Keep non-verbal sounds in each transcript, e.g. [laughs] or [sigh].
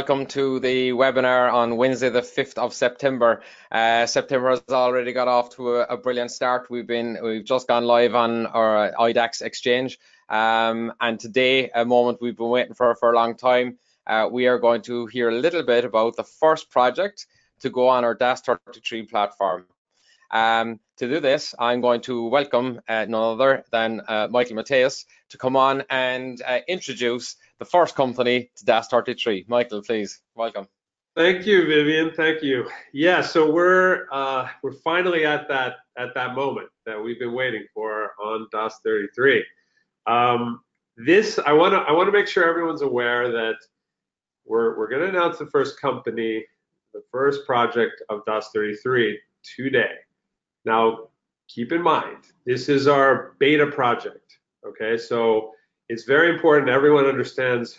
Welcome to the webinar on Wednesday, the 5th of September. Uh, September has already got off to a, a, brilliant start. We've been, we've just gone live on our IDAX exchange. Um, and today, a moment we've been waiting for for a long time, uh, we are going to hear a little bit about the first project to go on our DAS33 platform. Um, to do this, I'm going to welcome uh, none other than uh, Michael Mathias to come on and uh, introduce the first company to DAS33. Michael, please, welcome. Thank you, Vivian. Thank you. Yeah, so we're uh, we're finally at that at that moment that we've been waiting for on DAS33. Um, this I want to I want to make sure everyone's aware that we're we're going to announce the first company, the first project of DAS33 today. Now, keep in mind, this is our beta project. Okay, so it's very important everyone understands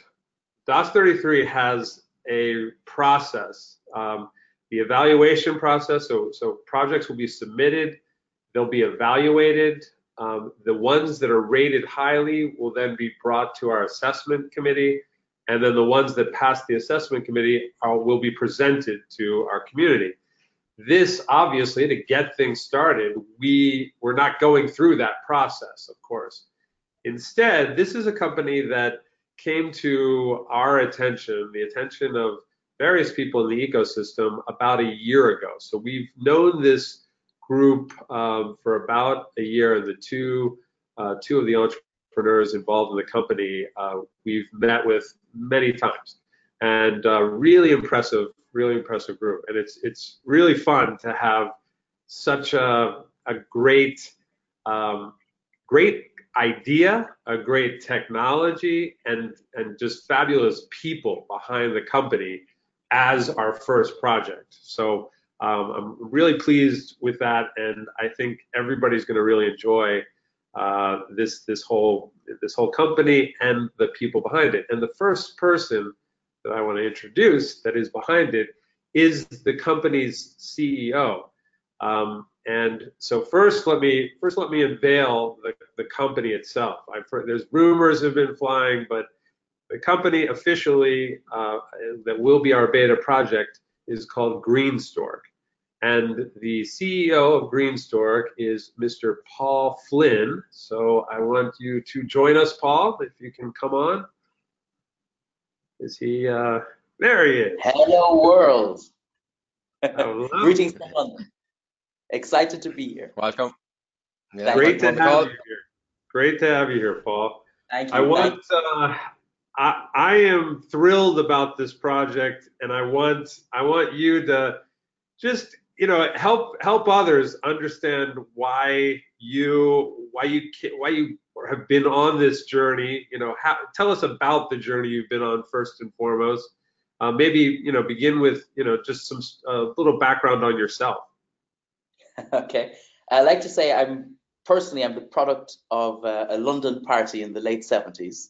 DAS 33 has a process, um, the evaluation process. So, so projects will be submitted, they'll be evaluated. Um, the ones that are rated highly will then be brought to our assessment committee, and then the ones that pass the assessment committee are, will be presented to our community. This obviously, to get things started, we we're not going through that process, of course. Instead, this is a company that came to our attention, the attention of various people in the ecosystem about a year ago. So we've known this group um, for about a year, and the two uh, two of the entrepreneurs involved in the company uh, we've met with many times, and uh, really impressive, really impressive group. And it's it's really fun to have such a a great um, great idea, a great technology, and and just fabulous people behind the company as our first project. So um, I'm really pleased with that, and I think everybody's going to really enjoy uh, this this whole this whole company and the people behind it. And the first person that I want to introduce that is behind it is the company's CEO. Um, and so first, let me first let me unveil the, the company itself. I've heard, there's rumors have been flying, but the company officially uh, that will be our beta project is called Greenstorc. And the CEO of Greenstorc is Mr. Paul Flynn. So I want you to join us, Paul, if you can come on. Is he, uh, there he is. Hello, world. [laughs] Greetings. Excited to be here. Welcome. Yeah, Great to have you here. Great to have you here, Paul. Thank you. I want. Uh, I, I am thrilled about this project, and I want I want you to just you know help help others understand why you why you why you have been on this journey. You know, how, tell us about the journey you've been on first and foremost. Uh, maybe you know begin with you know just some a uh, little background on yourself. [laughs] okay. I like to say I'm personally I'm the product of uh, a London party in the late 70s.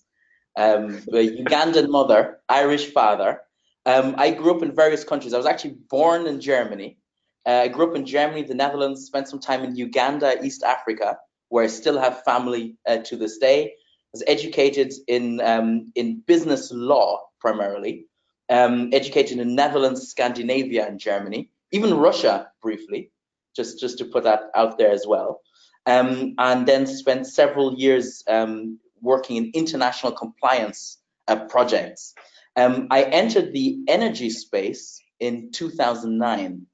Um, a Ugandan mother, Irish father. Um, I grew up in various countries. I was actually born in Germany. Uh, I grew up in Germany, the Netherlands, spent some time in Uganda, East Africa, where I still have family uh, to this day. I was educated in um, in business law primarily, um, educated in the Netherlands, Scandinavia, and Germany, even Russia briefly just just to put that out there as well. Um, and then spent several years um, working in international compliance uh, projects. Um, I entered the energy space in 2009,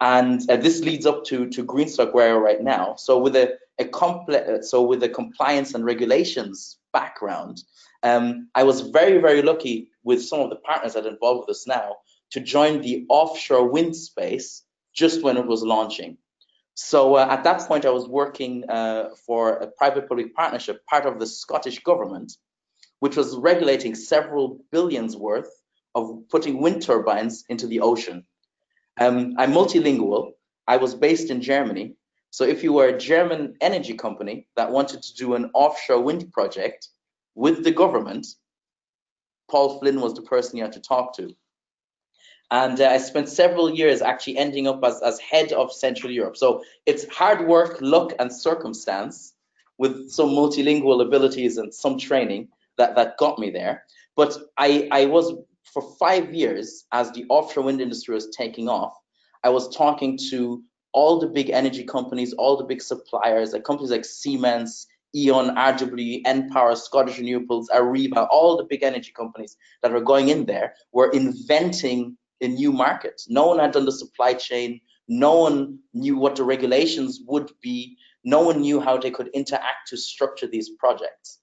and uh, this leads up to to Greenstorc where I am right now. So with a, a complex, so with a compliance and regulations background, um, I was very very lucky with some of the partners that are involved with us now to join the offshore wind space just when it was launching. So uh, at that point, I was working uh, for a private-public partnership, part of the Scottish government, which was regulating several billions worth of putting wind turbines into the ocean. Um, I'm multilingual. I was based in Germany. So if you were a German energy company that wanted to do an offshore wind project with the government, Paul Flynn was the person you had to talk to. And uh, I spent several years actually ending up as, as head of Central Europe. So it's hard work, luck, and circumstance with some multilingual abilities and some training that, that got me there. But I, I was for five years as the offshore wind industry was taking off. I was talking to all the big energy companies, all the big suppliers, like companies like Siemens, E.ON, RWE, npower, Scottish Renewables, Areva, all the big energy companies that were going in there were inventing a new markets. No one had done the supply chain. No one knew what the regulations would be. No one knew how they could interact to structure these projects.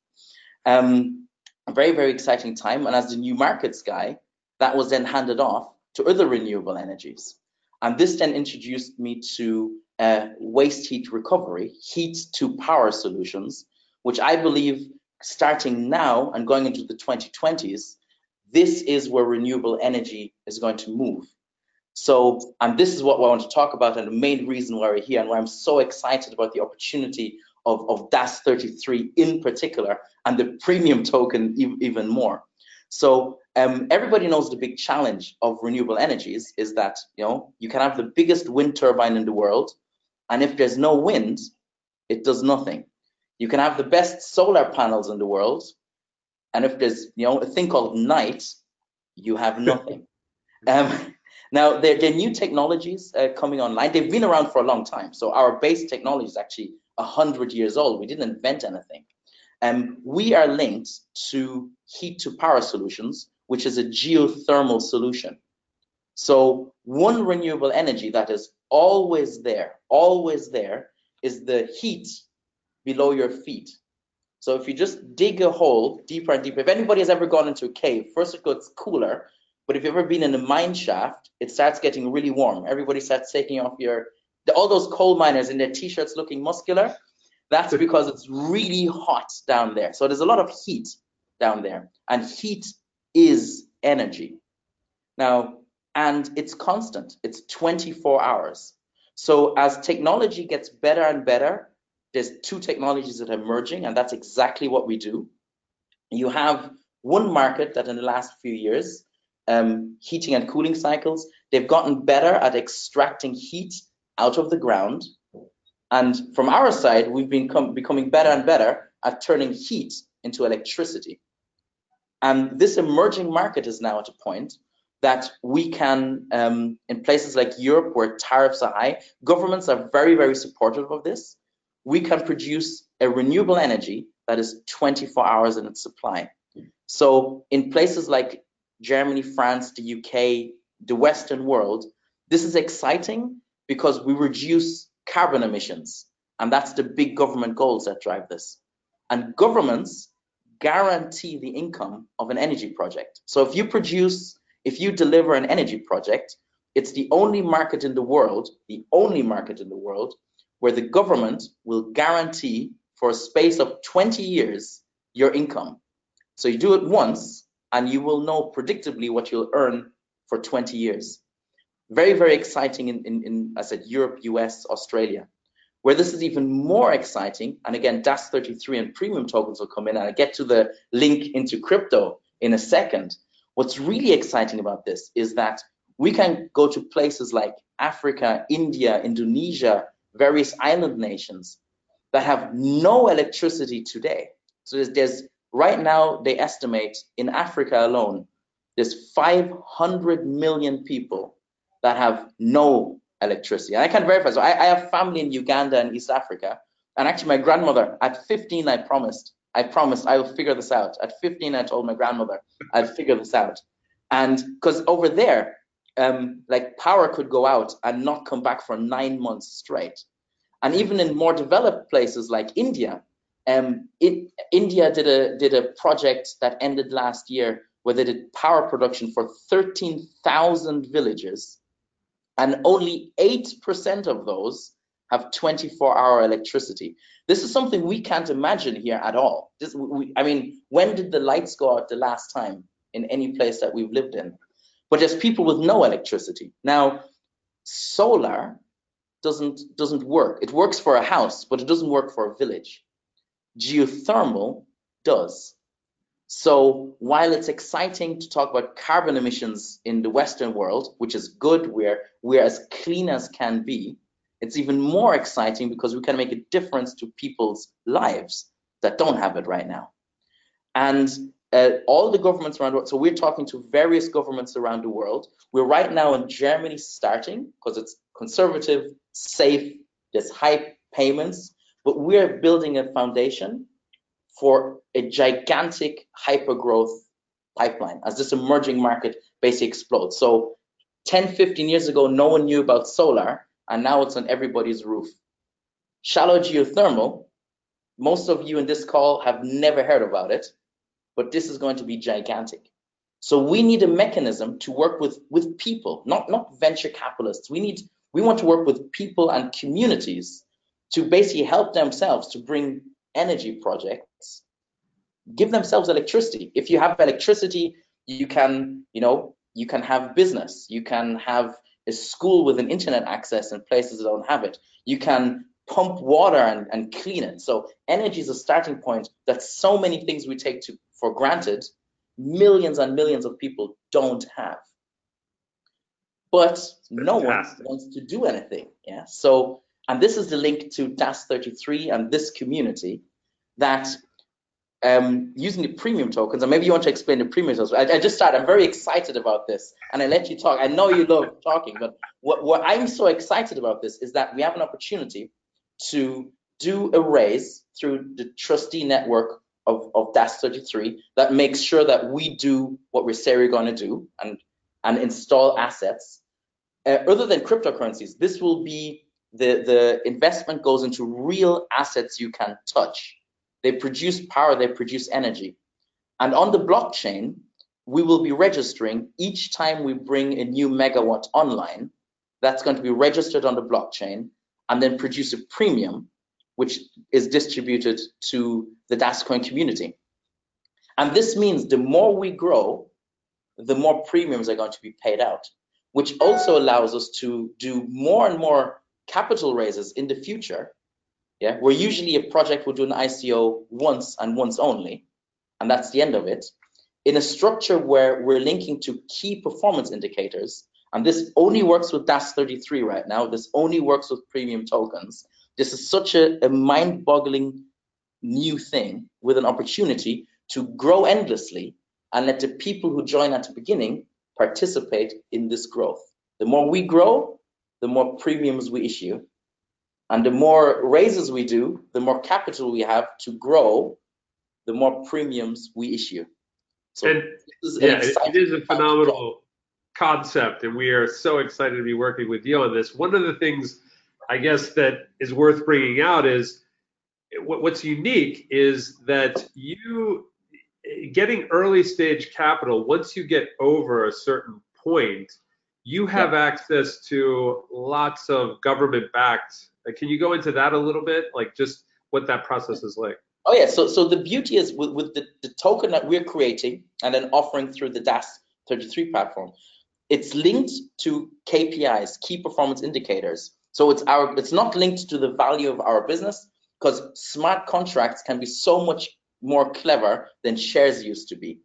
Um, a very, very exciting time. And as the new markets guy, that was then handed off to other renewable energies. And this then introduced me to uh, waste heat recovery, heat to power solutions, which I believe starting now and going into the 2020s, this is where renewable energy is going to move. So, and this is what I want to talk about, and the main reason why we're here, and why I'm so excited about the opportunity of, of DAS 33 in particular, and the premium token even more. So, um, everybody knows the big challenge of renewable energies is that you know you can have the biggest wind turbine in the world, and if there's no wind, it does nothing. You can have the best solar panels in the world, and if there's you know a thing called night, you have [laughs] nothing. um, now there, there, are new technologies uh, coming online. They've been around for a long time. So our base technology is actually hundred years old. We didn't invent anything. Um, we are linked to heat to power solutions, which is a geothermal solution. So one renewable energy that is always there, always there, is the heat below your feet. So if you just dig a hole deeper and deeper, if anybody has ever gone into a cave, first it gets cooler, but if you've ever been in a mine shaft, it starts getting really warm. Everybody starts taking off your, all those coal miners in their t-shirts looking muscular, that's because it's really hot down there. So there's a lot of heat down there, and heat is energy. Now, and it's constant, it's 24 hours. So as technology gets better and better, there's two technologies that are merging, and that's exactly what we do. You have one market that in the last few years, um, heating and cooling cycles, they've gotten better at extracting heat out of the ground. And from our side, we've been becoming better and better at turning heat into electricity. And this emerging market is now at a point that we can, um, in places like Europe where tariffs are high, governments are very, very supportive of this we can produce a renewable energy that is 24 hours in its supply. So in places like Germany, France, the UK, the Western world, this is exciting because we reduce carbon emissions. And that's the big government goals that drive this. And governments guarantee the income of an energy project. So if you produce, if you deliver an energy project, it's the only market in the world, the only market in the world where the government will guarantee for a space of 20 years your income. So you do it once and you will know predictably what you'll earn for 20 years. Very, very exciting in, in, in I said, Europe, US, Australia. Where this is even more exciting, and again, DAS 33 and premium tokens will come in, and I get to the link into crypto in a second. What's really exciting about this is that we can go to places like Africa, India, Indonesia, various island nations that have no electricity today. So there's, there's right now they estimate in Africa alone there's 500 million people that have no electricity. And I can verify. So I, I have family in Uganda and East Africa, and actually my grandmother at 15 I promised I promised I will figure this out. At 15 I told my grandmother I'd figure this out, and because over there um, like power could go out and not come back for nine months straight. And even in more developed places like India, um, it, India did a did a project that ended last year where they did power production for 13,000 villages, and only 8% of those have 24-hour electricity. This is something we can't imagine here at all. This, we, I mean, when did the lights go out the last time in any place that we've lived in? But there's people with no electricity. Now, solar doesn't doesn't work. It works for a house, but it doesn't work for a village. Geothermal does. So while it's exciting to talk about carbon emissions in the Western world, which is good, we're we're as clean as can be, it's even more exciting because we can make a difference to people's lives that don't have it right now. And uh, all the governments around the world. So we're talking to various governments around the world. We're right now in Germany starting because it's conservative, safe, there's high payments, but we're building a foundation for a gigantic hyper growth pipeline as this emerging market basically explodes. So 10, 15 years ago, no one knew about solar, and now it's on everybody's roof. Shallow geothermal, most of you in this call have never heard about it, but this is going to be gigantic. So we need a mechanism to work with, with people, not, not venture capitalists. We need we want to work with people and communities to basically help themselves to bring energy projects, give themselves electricity. If you have electricity, you can, you know, you can have business, you can have a school with an internet access in places that don't have it. You can pump water and, and clean it. So energy is a starting point that so many things we take to for granted, millions and millions of people don't have. But no one wants to do anything. Yeah. So, and this is the link to DAS 33 and this community that um, using the premium tokens, and maybe you want to explain the premium tokens. I, I, just started. I'm very excited about this, and I let you talk. I know you love talking, but what, what I'm so excited about this is that we have an opportunity to do a raise through the trustee network of, of DAS 33 that makes sure that we do what we say we're going to do and and install assets. Uh, other than cryptocurrencies, this will be the the investment goes into real assets you can touch they produce power, they produce energy. And on the blockchain, we will be registering each time we bring a new megawatt online, that's going to be registered on the blockchain and then produce a premium, which is distributed to the Dascoin community. And this means the more we grow, the more premiums are going to be paid out, which also allows us to do more and more capital raises in the future yeah, where usually a project will do an ICO once and once only, and that's the end of it. In a structure where we're linking to key performance indicators, and this only works with DAS33 right now, this only works with premium tokens. This is such a, a mind-boggling new thing with an opportunity to grow endlessly and let the people who join at the beginning participate in this growth. The more we grow, the more premiums we issue, and the more raises we do, the more capital we have to grow, the more premiums we issue. So and, yeah, it is a phenomenal concept, and we are so excited to be working with you on this. One of the things I guess that is worth bringing out is what's unique is that you getting early stage capital once you get over a certain point you have yeah. access to lots of government backed can you go into that a little bit, like just what that process is like? Oh yeah, so so the beauty is with, with the, the token that we're creating and then offering through the DAS 33 platform, it's linked to KPIs, key performance indicators. So it's our it's not linked to the value of our business because smart contracts can be so much more clever than shares used to be.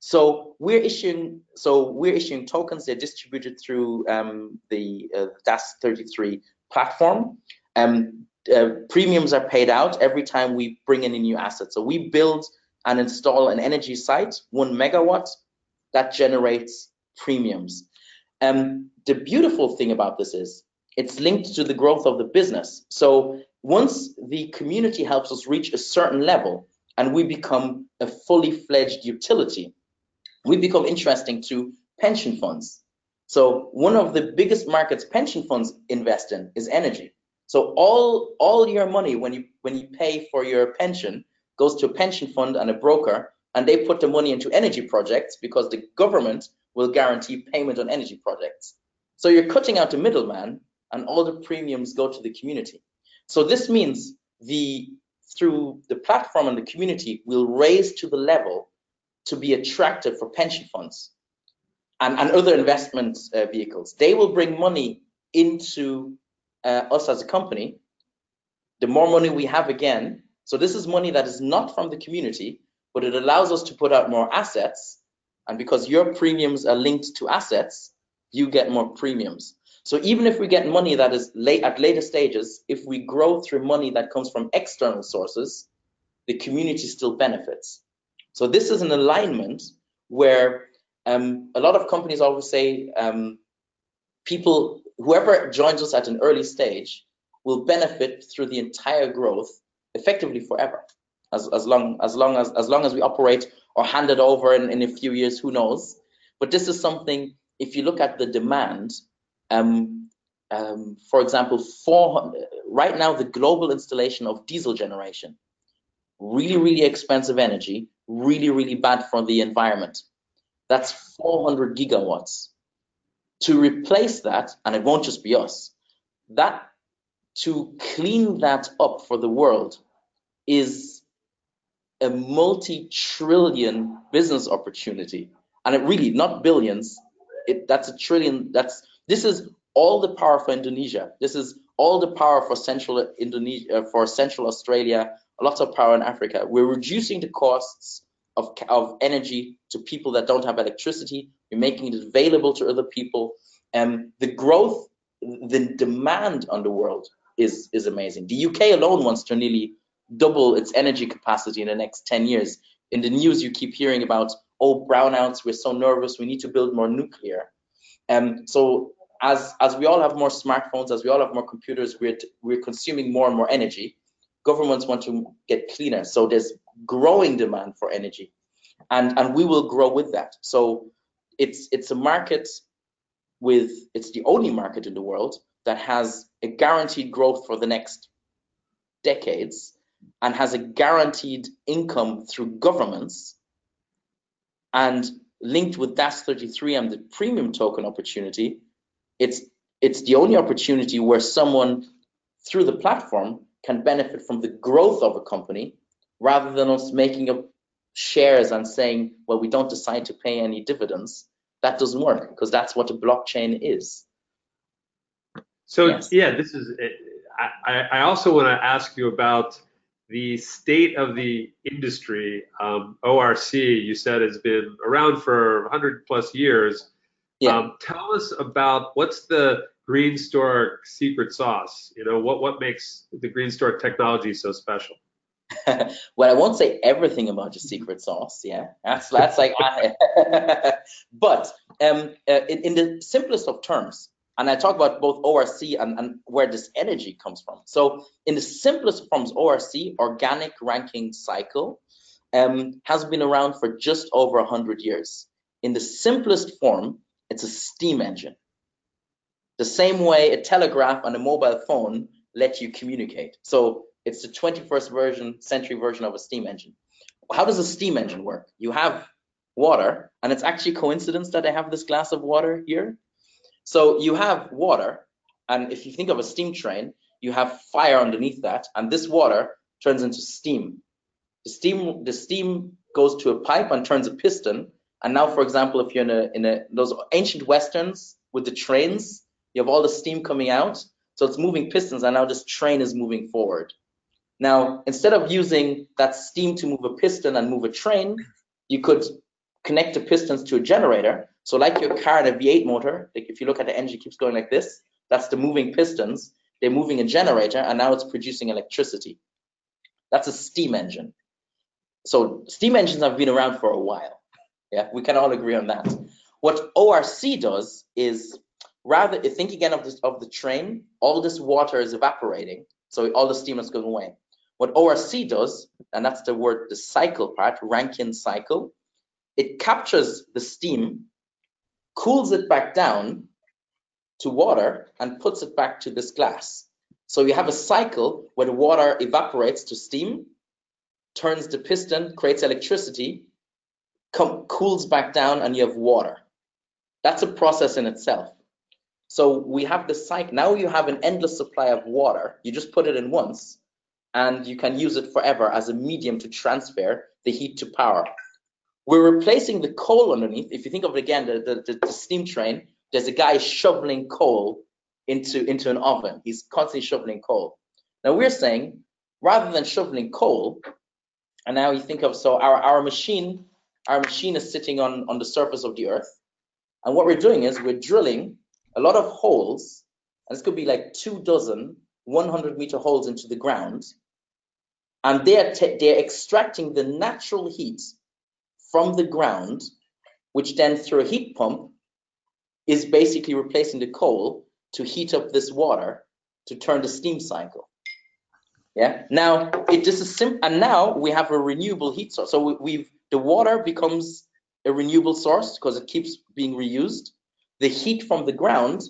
So we're issuing so we're issuing tokens. They're distributed through um, the uh, DAS 33 platform. Um, uh, premiums are paid out every time we bring in a new asset. So we build and install an energy site, one megawatt, that generates premiums. Um, the beautiful thing about this is it's linked to the growth of the business. So once the community helps us reach a certain level and we become a fully fledged utility, we become interesting to pension funds. So one of the biggest markets pension funds invest in is energy. So all all your money when you when you pay for your pension goes to a pension fund and a broker, and they put the money into energy projects because the government will guarantee payment on energy projects. So you're cutting out the middleman, and all the premiums go to the community. So this means the through the platform and the community will raise to the level to be attractive for pension funds and, and other investment uh, vehicles. They will bring money into uh, us as a company. The more money we have again, so this is money that is not from the community, but it allows us to put out more assets. And because your premiums are linked to assets, you get more premiums. So even if we get money that is late at later stages, if we grow through money that comes from external sources, the community still benefits. So this is an alignment where um, a lot of companies always say um, people, whoever joins us at an early stage will benefit through the entire growth effectively forever. As, as long as long as as long as we operate or hand it over in, in a few years, who knows? But this is something, if you look at the demand, um, um, for example, 400, right now the global installation of diesel generation, really, really expensive energy, really, really bad for the environment. That's 400 gigawatts. To replace that, and it won't just be us, that to clean that up for the world is a multi-trillion business opportunity and it really not billions it, that's a trillion that's this is all the power for indonesia. This is all the power for central indonesia uh, for central australia lots of power in africa. We're reducing the costs of, of energy to people that don't have electricity. We're making it available to other people. And um, the growth the demand on the world is is amazing. The uk alone wants to nearly double its energy capacity in the next 10 years. In the news, you keep hearing about, oh, brownouts, we're so nervous, we need to build more nuclear. Um, so as, as we all have more smartphones, as we all have more computers, we're, we're consuming more and more energy. Governments want to get cleaner. So there's growing demand for energy. And, and we will grow with that. So it's, it's a market with, it's the only market in the world that has a guaranteed growth for the next decades and has a guaranteed income through governments and linked with DAS 33 and the premium token opportunity, it's it's the only opportunity where someone through the platform can benefit from the growth of a company rather than us making up shares and saying, well, we don't decide to pay any dividends. That doesn't work because that's what a blockchain is. So yes. yeah, this is. I, I also want to ask you about the state of the industry, um, ORC, you said has been around for 100 plus years. Yeah. Um, tell us about what's the Greenstorc secret sauce? You know, what, what makes the Greenstorc technology so special? [laughs] well, I won't say everything about the secret sauce. Yeah, that's that's like, [laughs] but um, uh, in, in the simplest of terms, and I talk about both ORC and, and where this energy comes from. So in the simplest forms, ORC, organic Rankine cycle, um, has been around for just over 100 years. In the simplest form, it's a steam engine. The same way a telegraph and a mobile phone let you communicate. So it's the 21st version, century version of a steam engine. How does a steam engine work? You have water, and it's actually coincidence that I have this glass of water here so you have water, and if you think of a steam train, you have fire underneath that, and this water turns into steam. The steam, the steam goes to a pipe and turns a piston. And now, for example, if you're in a in a those ancient westerns with the trains, you have all the steam coming out, so it's moving pistons, and now this train is moving forward. Now, instead of using that steam to move a piston and move a train, you could connect the pistons to a generator so like your car in a V8 motor, like if you look at the engine keeps going like this, that's the moving pistons. They're moving a generator and now it's producing electricity. That's a steam engine. So steam engines have been around for a while. Yeah, we can all agree on that. What ORC does is rather think again of this of the train, all this water is evaporating, so all the steam is going away. What ORC does, and that's the word, the cycle part, Rankine cycle, it captures the steam cools it back down to water and puts it back to this glass. So you have a cycle where the water evaporates to steam, turns the piston, creates electricity, cools back down, and you have water. That's a process in itself. So we have the cycle. Now you have an endless supply of water. You just put it in once, and you can use it forever as a medium to transfer the heat to power. We're replacing the coal underneath. If you think of it again, the, the, the, steam train, there's a guy shoveling coal into, into an oven. He's constantly shoveling coal. Now we're saying, rather than shoveling coal, and now you think of, so our, our machine, our machine is sitting on, on the surface of the earth. And what we're doing is we're drilling a lot of holes, and this could be like two dozen 100 meter holes into the ground. And they're, they're extracting the natural heat from the ground, which then through a heat pump is basically replacing the coal to heat up this water to turn the steam cycle. Yeah. Now it just is simple, and now we have a renewable heat source. So we, we've the water becomes a renewable source because it keeps being reused. The heat from the ground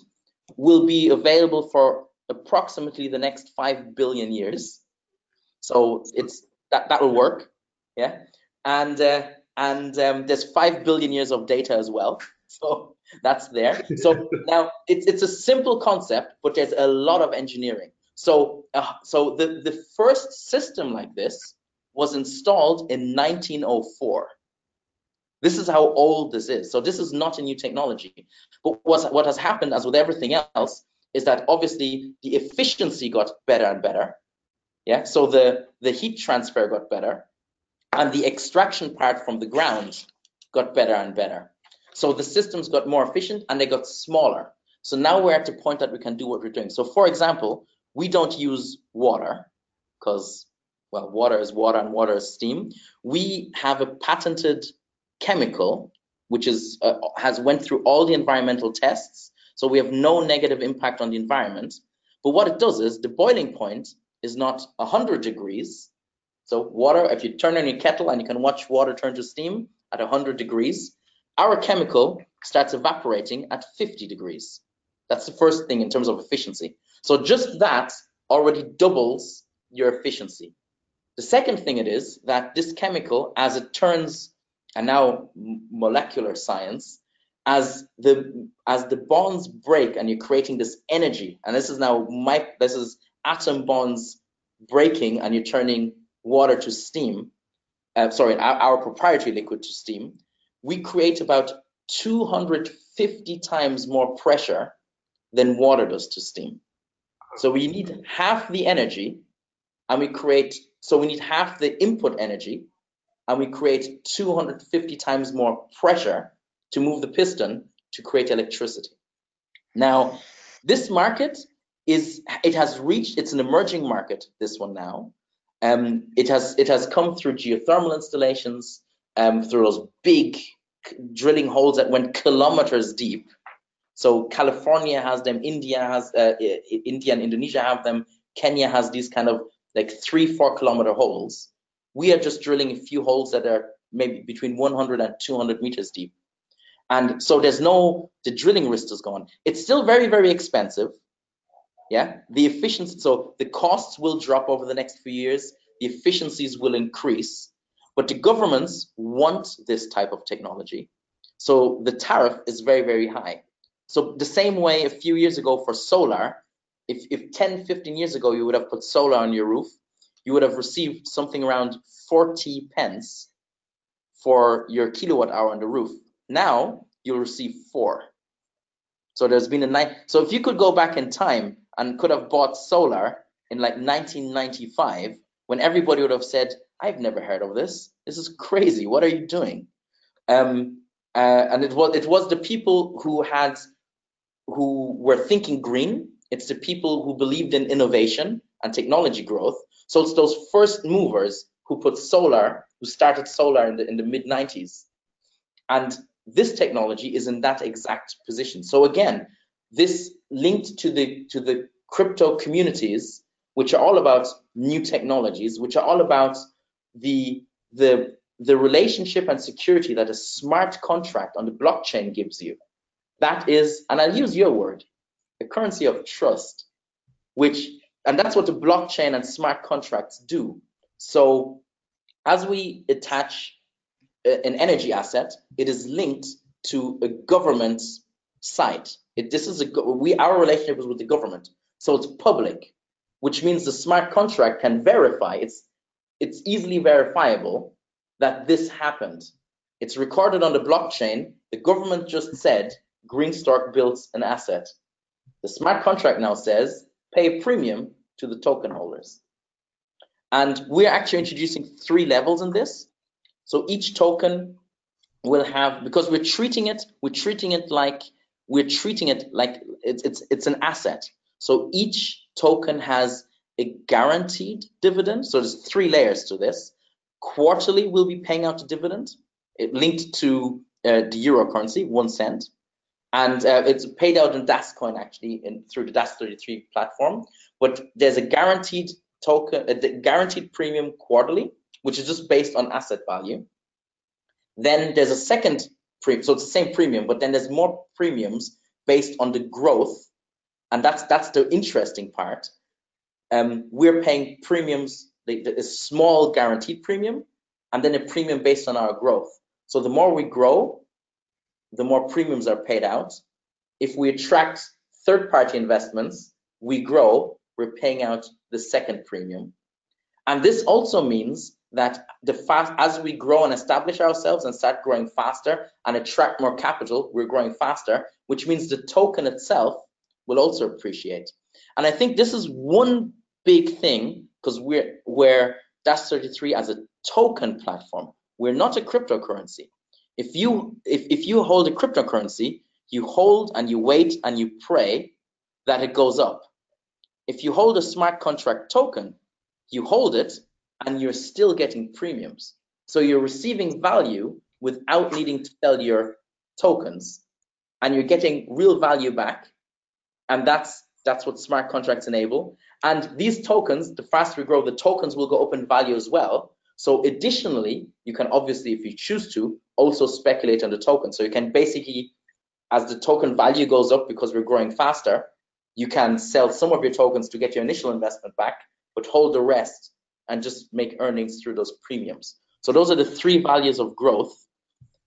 will be available for approximately the next five billion years. So it's that that will work. Yeah. And uh, and um, there's five billion years of data as well. So [laughs] that's there. So [laughs] now it's it's a simple concept, but there's a lot of engineering. So uh, so the the first system like this was installed in 1904. This is how old this is. So this is not a new technology. But what what has happened, as with everything else, is that obviously the efficiency got better and better. Yeah. So the the heat transfer got better, and the extraction part from the ground got better and better. So the systems got more efficient and they got smaller. So now we're at the point that we can do what we're doing. So for example, we don't use water because, well, water is water and water is steam. We have a patented chemical which is uh, has went through all the environmental tests. So we have no negative impact on the environment. But what it does is the boiling point is not 100 degrees. So water, if you turn on your kettle and you can watch water turn to steam at 100 degrees, our chemical starts evaporating at 50 degrees. That's the first thing in terms of efficiency. So just that already doubles your efficiency. The second thing it is that this chemical, as it turns, and now molecular science, as the as the bonds break and you're creating this energy, and this is now my this is atom bonds breaking and you're turning water to steam. Uh, sorry, our, our proprietary liquid to steam we create about 250 times more pressure than water does to steam. So we need half the energy and we create, so we need half the input energy and we create 250 times more pressure to move the piston to create electricity. Now, this market is, it has reached, it's an emerging market, this one now. Um, it has it has come through geothermal installations, um, through those big drilling holes that went kilometers deep. So California has them, India has, uh, India and Indonesia have them, Kenya has these kind of like three, four kilometer holes. We are just drilling a few holes that are maybe between 100 and 200 meters deep. And so there's no, the drilling risk is gone. It's still very, very expensive. Yeah, the efficiency, so the costs will drop over the next few years. The efficiencies will increase. But the governments want this type of technology. So the tariff is very, very high. So the same way a few years ago for solar, if, if 10, 15 years ago you would have put solar on your roof, you would have received something around 40 pence for your kilowatt hour on the roof. Now you'll receive four. So there's been a night. So if you could go back in time and could have bought solar in like 1995, when everybody would have said, I've never heard of this. This is crazy. What are you doing? Um, uh, and it was it was the people who had who were thinking green. It's the people who believed in innovation and technology growth. So it's those first movers who put solar, who started solar in the in the mid 90s. And this technology is in that exact position. So again, this linked to the to the crypto communities, which are all about new technologies, which are all about the the the relationship and security that a smart contract on the blockchain gives you. That is and i'll use your word the currency of trust which and that's what the blockchain and smart contracts do. So as we attach uh, an energy asset it is linked to a government site it, this is a we our relationship is with the government so it's public which means the smart contract can verify it's it's easily verifiable that this happened. It's recorded on the blockchain. The government just said Greenstorc built an asset. The smart contract now says pay a premium to the token holders. And we're actually introducing three levels in this. So each token will have, because we're treating it, we're treating it like, we're treating it like it's, it's, it's an asset. So each token has a guaranteed dividend. So there's three layers to this. Quarterly, we'll be paying out a dividend. it linked to uh, the euro currency, one cent, and uh, it's paid out in Dascoin actually in, through the DAS33 platform. But there's a guaranteed token, a guaranteed premium quarterly, which is just based on asset value. Then there's a second so it's the same premium, but then there's more premiums based on the growth, and that's that's the interesting part. Um, we're paying premiums, a small guaranteed premium, and then a premium based on our growth. So the more we grow, the more premiums are paid out. If we attract third-party investments, we grow, we're paying out the second premium. And this also means that the fast as we grow and establish ourselves and start growing faster and attract more capital, we're growing faster, which means the token itself will also appreciate. And I think this is one big thing because we're where DAS 33 as a token platform. We're not a cryptocurrency. If you if, if you hold a cryptocurrency, you hold and you wait and you pray that it goes up. If you hold a smart contract token, you hold it and you're still getting premiums. So you're receiving value without needing to sell your tokens and you're getting real value back. And that's that's what smart contracts enable. And these tokens, the faster we grow, the tokens will go up in value as well. So additionally, you can obviously, if you choose to, also speculate on the token. So you can basically, as the token value goes up because we're growing faster, you can sell some of your tokens to get your initial investment back, but hold the rest and just make earnings through those premiums. So those are the three values of growth.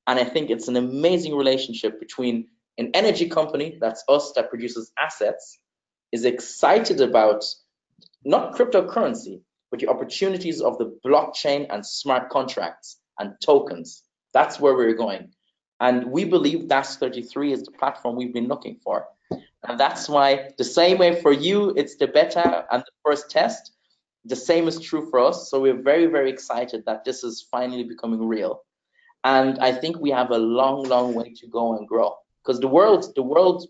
And I think it's an amazing relationship between an energy company, that's us, that produces assets, is excited about not cryptocurrency, but the opportunities of the blockchain and smart contracts and tokens. That's where we're going. And we believe DAS 33 is the platform we've been looking for. And that's why the same way for you, it's the beta and the first test. The same is true for us. So we're very, very excited that this is finally becoming real. And I think we have a long, long way to go and grow because the world, the world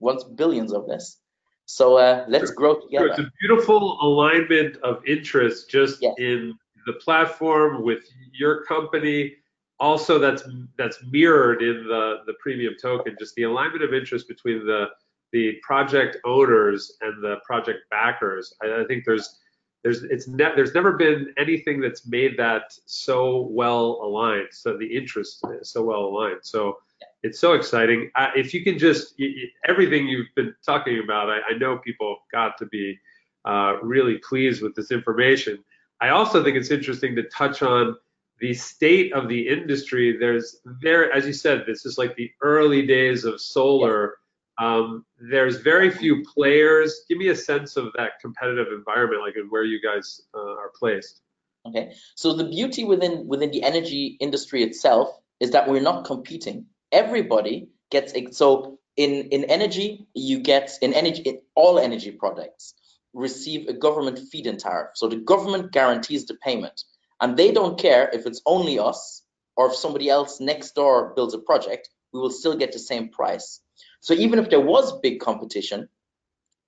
wants billions of this. So uh, let's sure. grow together. Sure. It's a beautiful alignment of interest just yes. in the platform with your company. Also, that's that's mirrored in the the premium token. Just the alignment of interest between the the project owners and the project backers. I, I think there's there's it's ne- there's never been anything that's made that so well aligned. So the interest is so well aligned. So it's so exciting. Uh, if you can just everything you've been talking about, I, I know people got to be uh, really pleased with this information. I also think it's interesting to touch on the state of the industry. There's there, as you said, this is like the early days of solar. Um, there's very few players. Give me a sense of that competitive environment, like where you guys uh, are placed. Okay, so the beauty within within the energy industry itself is that we're not competing everybody gets so in in energy you get in energy in all energy products receive a government feed-in tariff so the government guarantees the payment and they don't care if it's only us or if somebody else next door builds a project we will still get the same price so even if there was big competition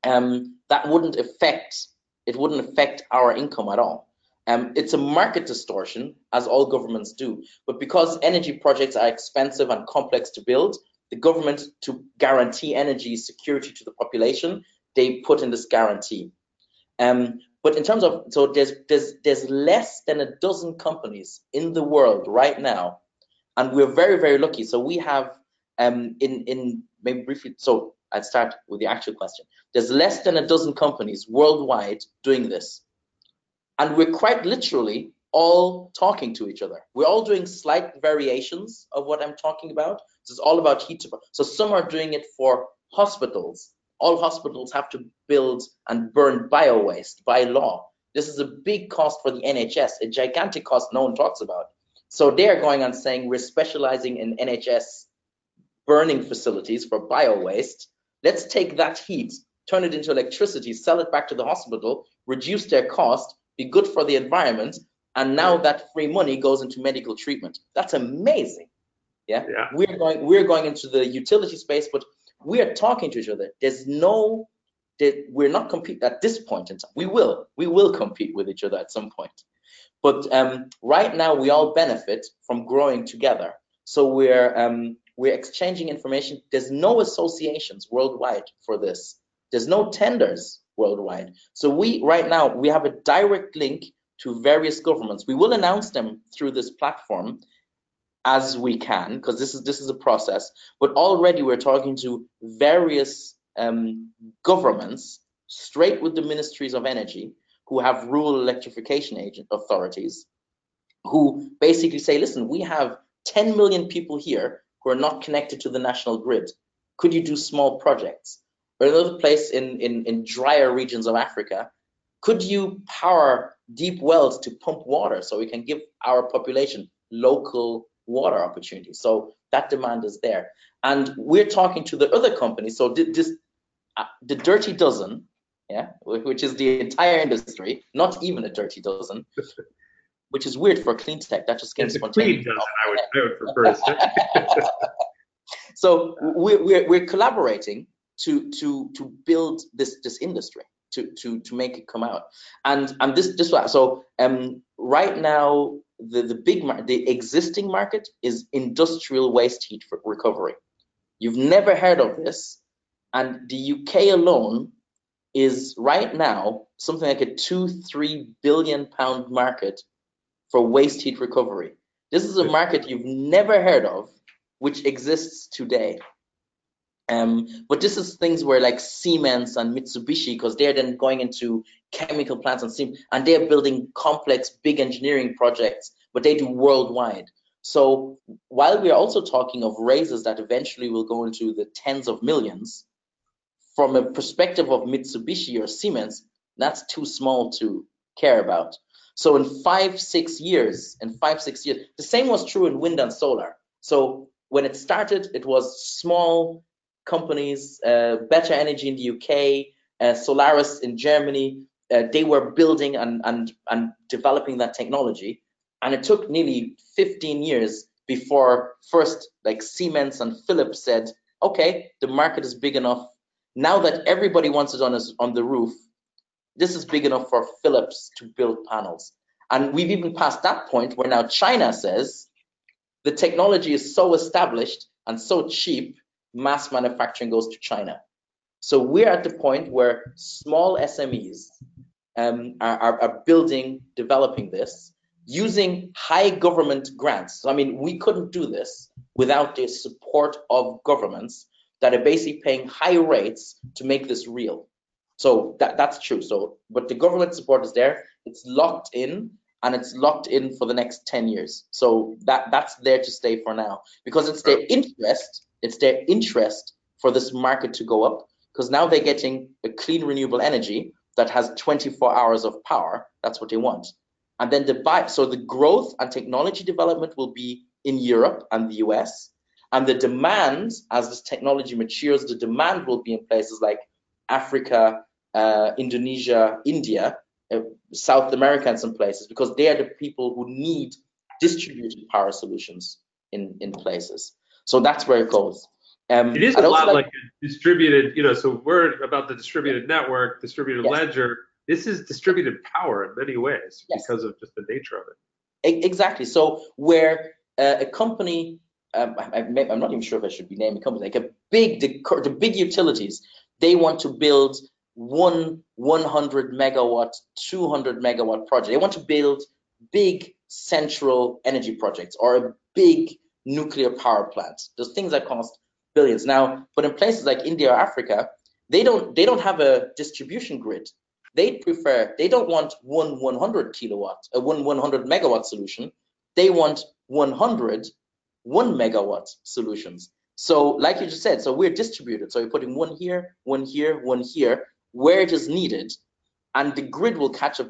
um, that wouldn't affect it wouldn't affect our income at all um, it's a market distortion, as all governments do. But because energy projects are expensive and complex to build, the government, to guarantee energy security to the population, they put in this guarantee. Um, but in terms of, so there's, there's, there's less than a dozen companies in the world right now, and we're very, very lucky. So we have, um, in, in maybe briefly, so I'd start with the actual question. There's less than a dozen companies worldwide doing this. And we're quite literally all talking to each other. We're all doing slight variations of what I'm talking about. So it's all about heat. So some are doing it for hospitals. All hospitals have to build and burn bio waste by law. This is a big cost for the NHS, a gigantic cost no one talks about. So they're going on saying we're specializing in NHS burning facilities for bio waste. Let's take that heat, turn it into electricity, sell it back to the hospital, reduce their cost, be good for the environment, and now that free money goes into medical treatment. That's amazing. Yeah? yeah. We're going we're going into the utility space, but we are talking to each other. There's no that we're not compete at this point in time. We will. We will compete with each other at some point. But um, right now, we all benefit from growing together. So we're um, we're exchanging information. There's no associations worldwide for this. There's no tenders worldwide. So we right now we have a direct link to various governments. We will announce them through this platform as we can because this is this is a process. But already we're talking to various um, governments straight with the ministries of energy who have rural electrification agent authorities who basically say, listen, we have 10 million people here who are not connected to the national grid. Could you do small projects? Or another place in, in, in drier regions of Africa, could you power deep wells to pump water so we can give our population local water opportunities? So that demand is there. And we're talking to the other companies. So this, uh, the dirty dozen, yeah, which is the entire industry, not even a dirty dozen, [laughs] which is weird for clean tech. That just came it's spontaneously. I would, I would prefer so we're, we're, we're collaborating to to to build this this industry to to to make it come out and and this this so um right now the the big the existing market is industrial waste heat recovery you've never heard of this and the uk alone is right now something like a two three billion pound market for waste heat recovery this is a market you've never heard of which exists today um, but this is things where like Siemens and Mitsubishi, because they're then going into chemical plants and steam, and they're building complex, big engineering projects, but they do worldwide. So while we're also talking of raises that eventually will go into the tens of millions, from a perspective of Mitsubishi or Siemens, that's too small to care about. So in five, six years, in five, six years, the same was true in wind and solar. So when it started, it was small, companies, uh, Better Energy in the UK, uh, Solaris in Germany, uh, they were building and, and, and developing that technology. And it took nearly 15 years before first like Siemens and Philips said, okay, the market is big enough. Now that everybody wants it on, his, on the roof, this is big enough for Philips to build panels. And we've even passed that point where now China says the technology is so established and so cheap mass manufacturing goes to China. So we're at the point where small SMEs um, are, are, are, building, developing this using high government grants. So, I mean, we couldn't do this without the support of governments that are basically paying high rates to make this real. So that, that's true. So, but the government support is there. It's locked in and it's locked in for the next 10 years. So that that's there to stay for now because it's their interest it's their interest for this market to go up because now they're getting a clean renewable energy that has 24 hours of power. That's what they want. And then the buy, so the growth and technology development will be in Europe and the US. And the demand, as this technology matures, the demand will be in places like Africa, uh, Indonesia, India, uh, South America, and some places, because they are the people who need distributed power solutions in, in places. So that's where it goes. Um, it is a lot like, like, a distributed, you know, so we're about the distributed network, distributed yes. ledger. This is distributed power in many ways yes. because of just the nature of it. Exactly. So where uh, a company, um, I, am not even sure if I should be naming companies, like a big, the, the big utilities, they want to build one 100 megawatt, 200 megawatt project. They want to build big central energy projects or a big nuclear power plant. Those things that cost billions. Now, but in places like India or Africa, they don't they don't have a distribution grid. They prefer they don't want one 100 kilowatt, a one 100 megawatt solution. They want 100 one megawatt solutions. So, like you just said, so we're distributed. So we're putting one here, one here, one here, where it is needed, and the grid will catch up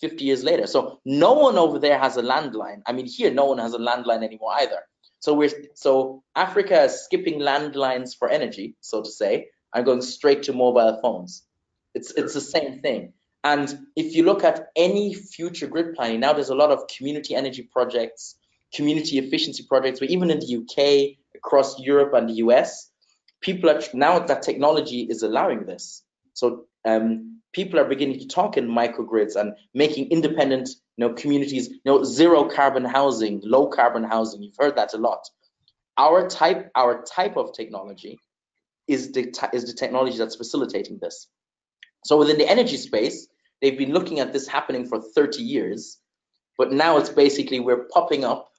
50 years later. So no one over there has a landline. I mean, here no one has a landline anymore either. So we're so Africa is skipping landlines for energy, so to say, and going straight to mobile phones. It's it's the same thing. And if you look at any future grid planning, now there's a lot of community energy projects, community efficiency projects, but even in the UK, across Europe and the US, people are now that technology is allowing this. So um, people are beginning to talk in microgrids and making independent you know, communities, you know, zero carbon housing, low carbon housing. You've heard that a lot. Our type, our type of technology is the is the technology that's facilitating this. So within the energy space, they've been looking at this happening for 30 years, but now it's basically we're popping up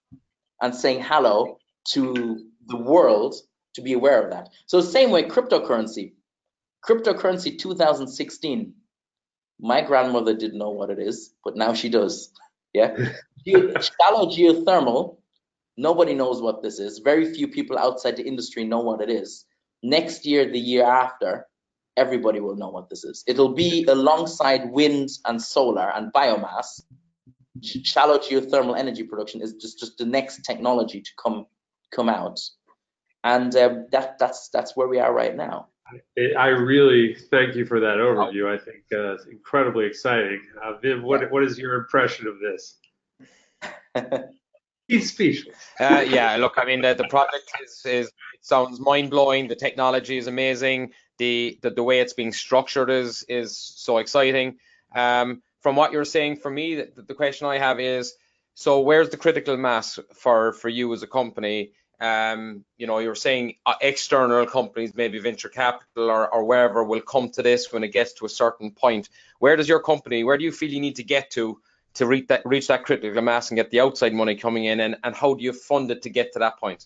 and saying hello to the world to be aware of that. So same way cryptocurrency, cryptocurrency 2016 my grandmother didn't know what it is, but now she does. Yeah. [laughs] Shallow geothermal, nobody knows what this is. Very few people outside the industry know what it is. Next year, the year after, everybody will know what this is. It'll be alongside wind and solar and biomass. Shallow geothermal energy production is just, just the next technology to come come out, and uh, that that's that's where we are right now. I really thank you for that overview. I think uh, it's incredibly exciting. Uh, Viv, what what is your impression of this? [laughs] He's speechless. Uh, yeah, look, I mean, the, the project is, is sounds mind blowing. The technology is amazing. The, the the way it's being structured is is so exciting. Um, from what you're saying, for me, the, the question I have is, so where's the critical mass for for you as a company? Um, you know, you're saying uh, external companies, maybe venture capital or, or wherever, will come to this when it gets to a certain point. Where does your company, where do you feel you need to get to to reach that reach that critical mass and get the outside money coming in, and, and how do you fund it to get to that point?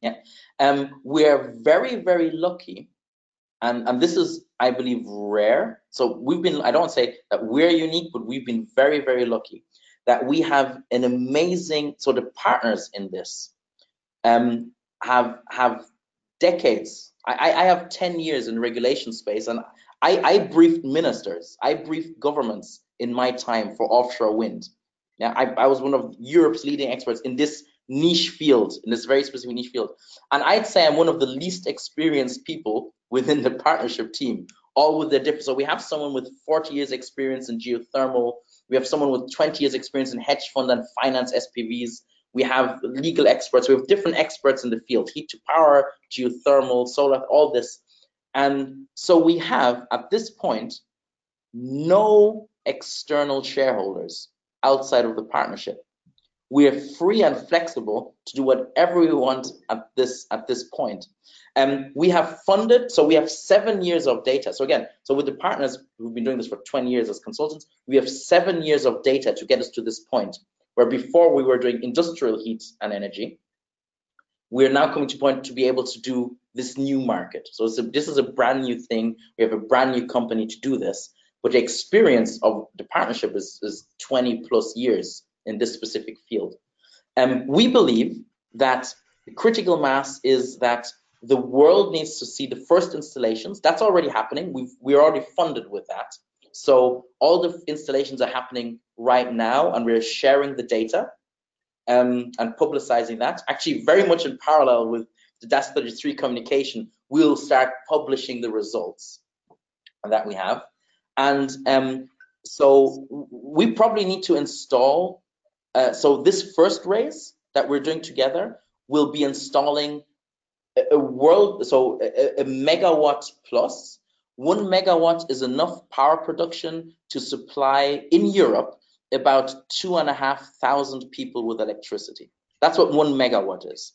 Yeah, um, we're very very lucky, and and this is I believe rare. So we've been I don't say that we're unique, but we've been very very lucky that we have an amazing sort of partners in this um, have have decades. I, I have 10 years in regulation space, and I, I briefed ministers, I briefed governments in my time for offshore wind. Yeah, I, I was one of Europe's leading experts in this niche field, in this very specific niche field. And I'd say I'm one of the least experienced people within the partnership team, all with their different. So we have someone with 40 years experience in geothermal. We have someone with 20 years experience in hedge fund and finance SPVs we have legal experts, we have different experts in the field, heat to power, geothermal, solar, all this. And so we have, at this point, no external shareholders outside of the partnership. We are free and flexible to do whatever we want at this at this point. And we have funded, so we have seven years of data. So again, so with the partners who've been doing this for 20 years as consultants, we have seven years of data to get us to this point where before we were doing industrial heat and energy, we are now coming to point to be able to do this new market. So a, this is a brand new thing. We have a brand new company to do this, but the experience of the partnership is, is 20 plus years in this specific field. And um, we believe that the critical mass is that the world needs to see the first installations. That's already happening. We've, we're already funded with that. So all the installations are happening right now, and we're sharing the data um, and publicizing that. Actually, very much in parallel with the DAS 33 communication, we'll start publishing the results that we have. And um, so we probably need to install. Uh, so this first race that we're doing together will be installing a, world, so a, a megawatt plus one megawatt is enough power production to supply in Europe about two and a half thousand people with electricity. That's what one megawatt is.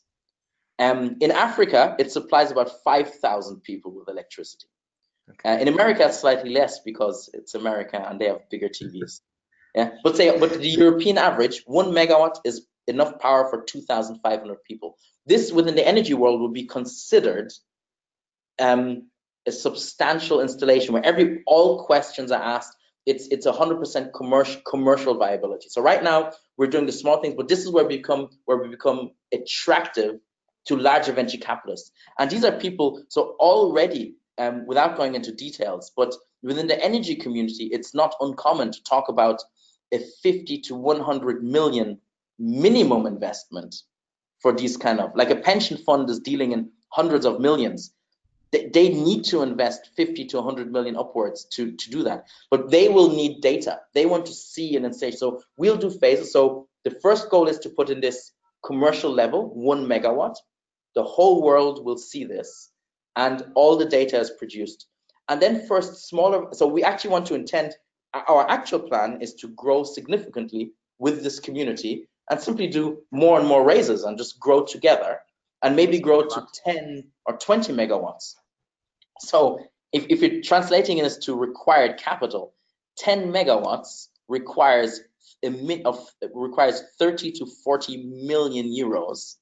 Um, in Africa, it supplies about 5,000 people with electricity. Okay. Uh, in America, it's slightly less because it's America and they have bigger TVs. yeah, but say, but the European average, one megawatt is enough power for 2,500 people. This within the energy world would be considered um, a substantial installation where every all questions are asked. It's it's 100% commercial commercial viability. So right now we're doing the small things, but this is where we become where we become attractive to larger venture capitalists. And these are people. So already, um, without going into details, but within the energy community, it's not uncommon to talk about a 50 to 100 million minimum investment for these kind of like a pension fund is dealing in hundreds of millions they, need to invest 50 to 100 million upwards to, to do that. But they will need data. They want to see and then say, so we'll do phases. So the first goal is to put in this commercial level, one megawatt. The whole world will see this and all the data is produced. And then first smaller, so we actually want to intend, our actual plan is to grow significantly with this community and simply do more and more raises and just grow together and maybe grow to 10 or 20 megawatts. So if, if you're translating this to required capital, 10 megawatts requires a of requires 30 to 40 million euros.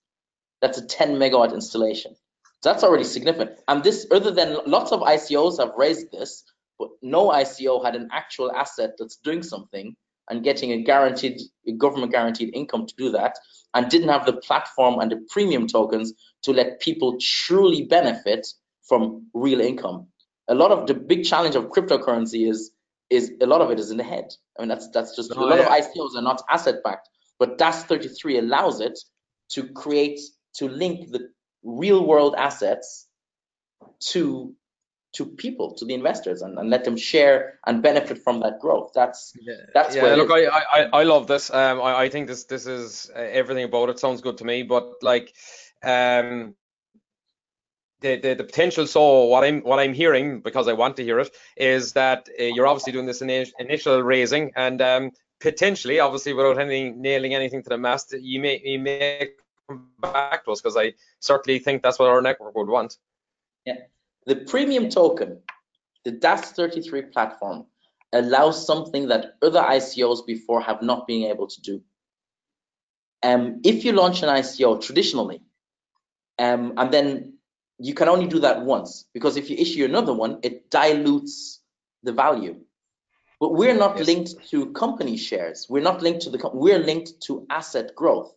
That's a 10 megawatt installation. That's already significant. And this, other than lots of ICOs have raised this, but no ICO had an actual asset that's doing something and getting a guaranteed a government guaranteed income to do that and didn't have the platform and the premium tokens to let people truly benefit from real income a lot of the big challenge of cryptocurrency is is a lot of it is in the head i mean that's that's just oh, a lot yeah. of icos are not asset backed but das 33 allows it to create to link the real world assets to to people, to the investors, and, and let them share and benefit from that growth. That's that's yeah. Look, I, I I love this. Um, I, I think this this is uh, everything about it sounds good to me. But like, um, the, the, the potential so what i'm what i'm hearing because i want to hear it is that uh, you're obviously doing this initial raising and um, potentially obviously without any nailing anything to the mast you may you may come back to us because i certainly think that's what our network would want yeah the premium token, the DAS33 platform, allows something that other ICOs before have not been able to do. Um, if you launch an ICO traditionally, um, and then you can only do that once, because if you issue another one, it dilutes the value. But we're not yes. linked to company shares. We're not linked to the, we're linked to asset growth.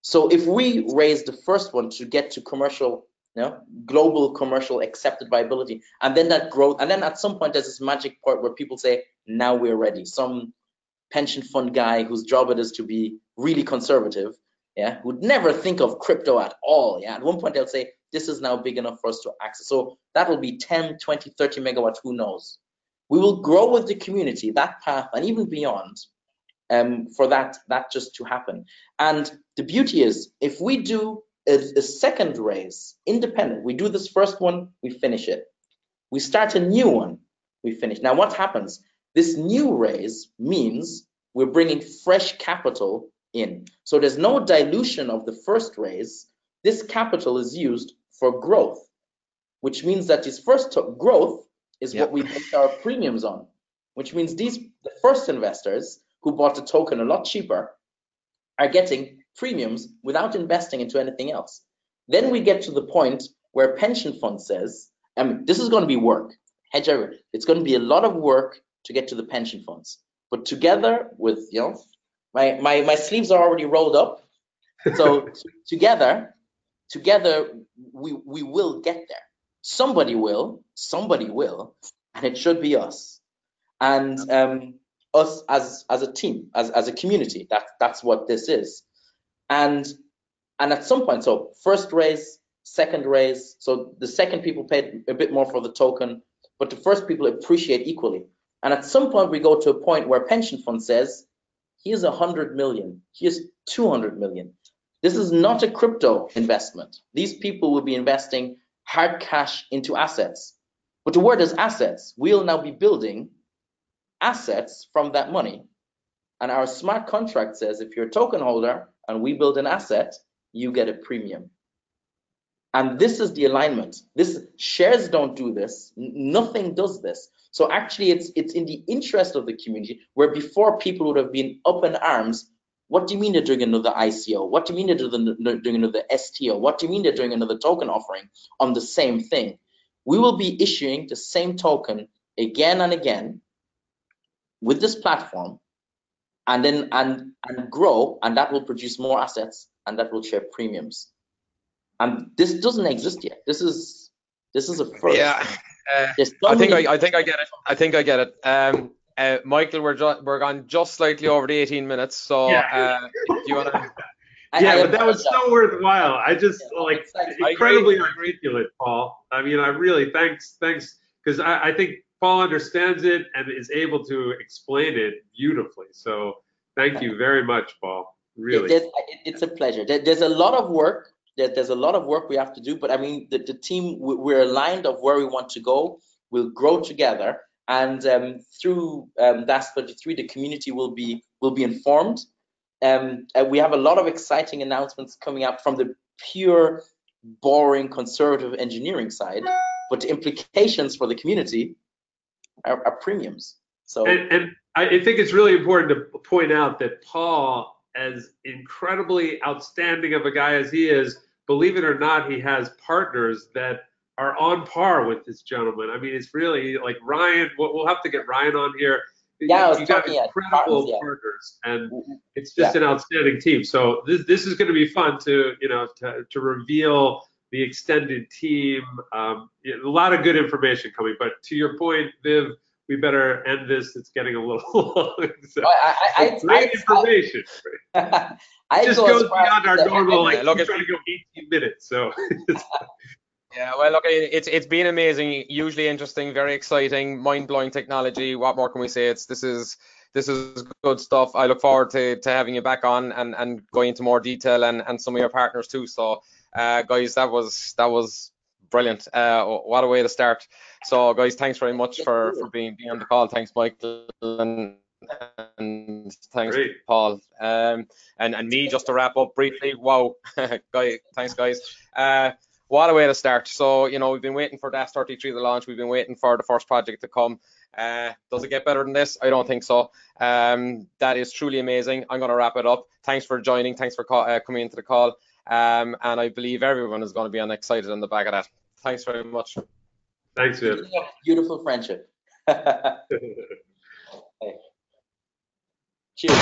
So if we raise the first one to get to commercial you know, global commercial accepted viability. And then that growth, and then at some point there's this magic part where people say, now we're ready. Some pension fund guy whose job it is to be really conservative, yeah, would never think of crypto at all. Yeah, at one point they'll say, this is now big enough for us to access. So that will be 10, 20, 30 megawatts, who knows? We will grow with the community, that path, and even beyond, um, for that that just to happen. And the beauty is, if we do a, a second raise, independent. We do this first one, we finish it. We start a new one, we finish. Now, what happens? This new raise means we're bringing fresh capital in. So there's no dilution of the first raise. This capital is used for growth, which means that this first growth is yep. what we base our premiums on, which means these the first investors who bought the token a lot cheaper are getting premiums without investing into anything else. Then we get to the point where pension fund says, I mean, this is going to be work. Hedge it's going to be a lot of work to get to the pension funds. But together with, you know, my, my, my sleeves are already rolled up. So [laughs] together, together, we, we will get there. Somebody will, somebody will, and it should be us. And um, us as as a team, as, as a community, that, that's what this is and and at some point, so first raise, second raise, so the second people paid a bit more for the token, but the first people appreciate equally. And at some point, we go to a point where pension fund says, here's 100 million, here's 200 million. This is not a crypto investment. These people will be investing hard cash into assets. But the word is assets. We'll now be building assets from that money. And our smart contract says if you're a token holder, and we build an asset, you get a premium. And this is the alignment. This shares don't do this. Nothing does this. So actually, it's it's in the interest of the community. Where before people would have been up in arms. What do you mean they're doing another ICO? What do you mean they're doing another STO? What do you mean they're doing another token offering on the same thing? We will be issuing the same token again and again with this platform and then and and grow and that will produce more assets and that will share premiums and this doesn't exist yet this is this is a first yeah uh, I think I, I think I get it I think I get it um uh, Michael we're ju- we're gone just slightly over the 18 minutes so yeah. uh, if you want to [laughs] yeah, but that was so worthwhile. I just yeah, like incredibly articulate, Paul. I mean, I really thanks, thanks, because I, I think Paul understands it and is able to explain it beautifully. So thank you very much, Paul. Really, it, it's a pleasure. There's a lot of work. There's a lot of work we have to do, but I mean, the, the team we're aligned of where we want to go. We'll grow together, and um, through um, 33, the community will be will be informed Um, uh, we have a lot of exciting announcements coming up from the pure, boring, conservative engineering side, but the implications for the community are, are premiums. So, and, and I think it's really important to point out that Paul, as incredibly outstanding of a guy as he is, believe it or not, he has partners that are on par with this gentleman. I mean, it's really like Ryan. We'll have to get Ryan on here. Yeah, was you got incredible partners, yeah. partners, and Mm-hmm. it's just Yeah. an outstanding team. So this this is going to be fun to you know to, to reveal the extended team. Um, a lot of good information coming. But to your point, Viv, we better end this. It's getting a little [laughs] long. So, I, I, I, great information. [laughs] I, It just goes beyond our normal. Like look, we're trying to go 18 minutes. So [laughs] Yeah, well, look, it- it's it's been amazing, hugely interesting, very exciting, mind-blowing technology. What more can we say? It's this is this is good stuff. I look forward to, to having you back on and, and going into more detail and, and some of your partners too. So, uh, guys, that was that was brilliant. Uh, what a way to start. So, guys, thanks very much for, for being being on the call. Thanks, Michael, and, and thanks, Great. Paul. Um, and and me just to wrap up briefly. Wow, [laughs] guy, thanks, guys. Uh, what a way to start. So, you know, we've been waiting for DAS 33 to launch. We've been waiting for the first project to come. Uh, does it get better than this? I don't think so. Um, that is truly amazing. I'm going to wrap it up. Thanks for joining. Thanks for call, uh, coming into the call. Um, and I believe everyone is going to be on excited on the back of that. Thanks very much. thanks, Viv. Beautiful friendship. [laughs] Cheers.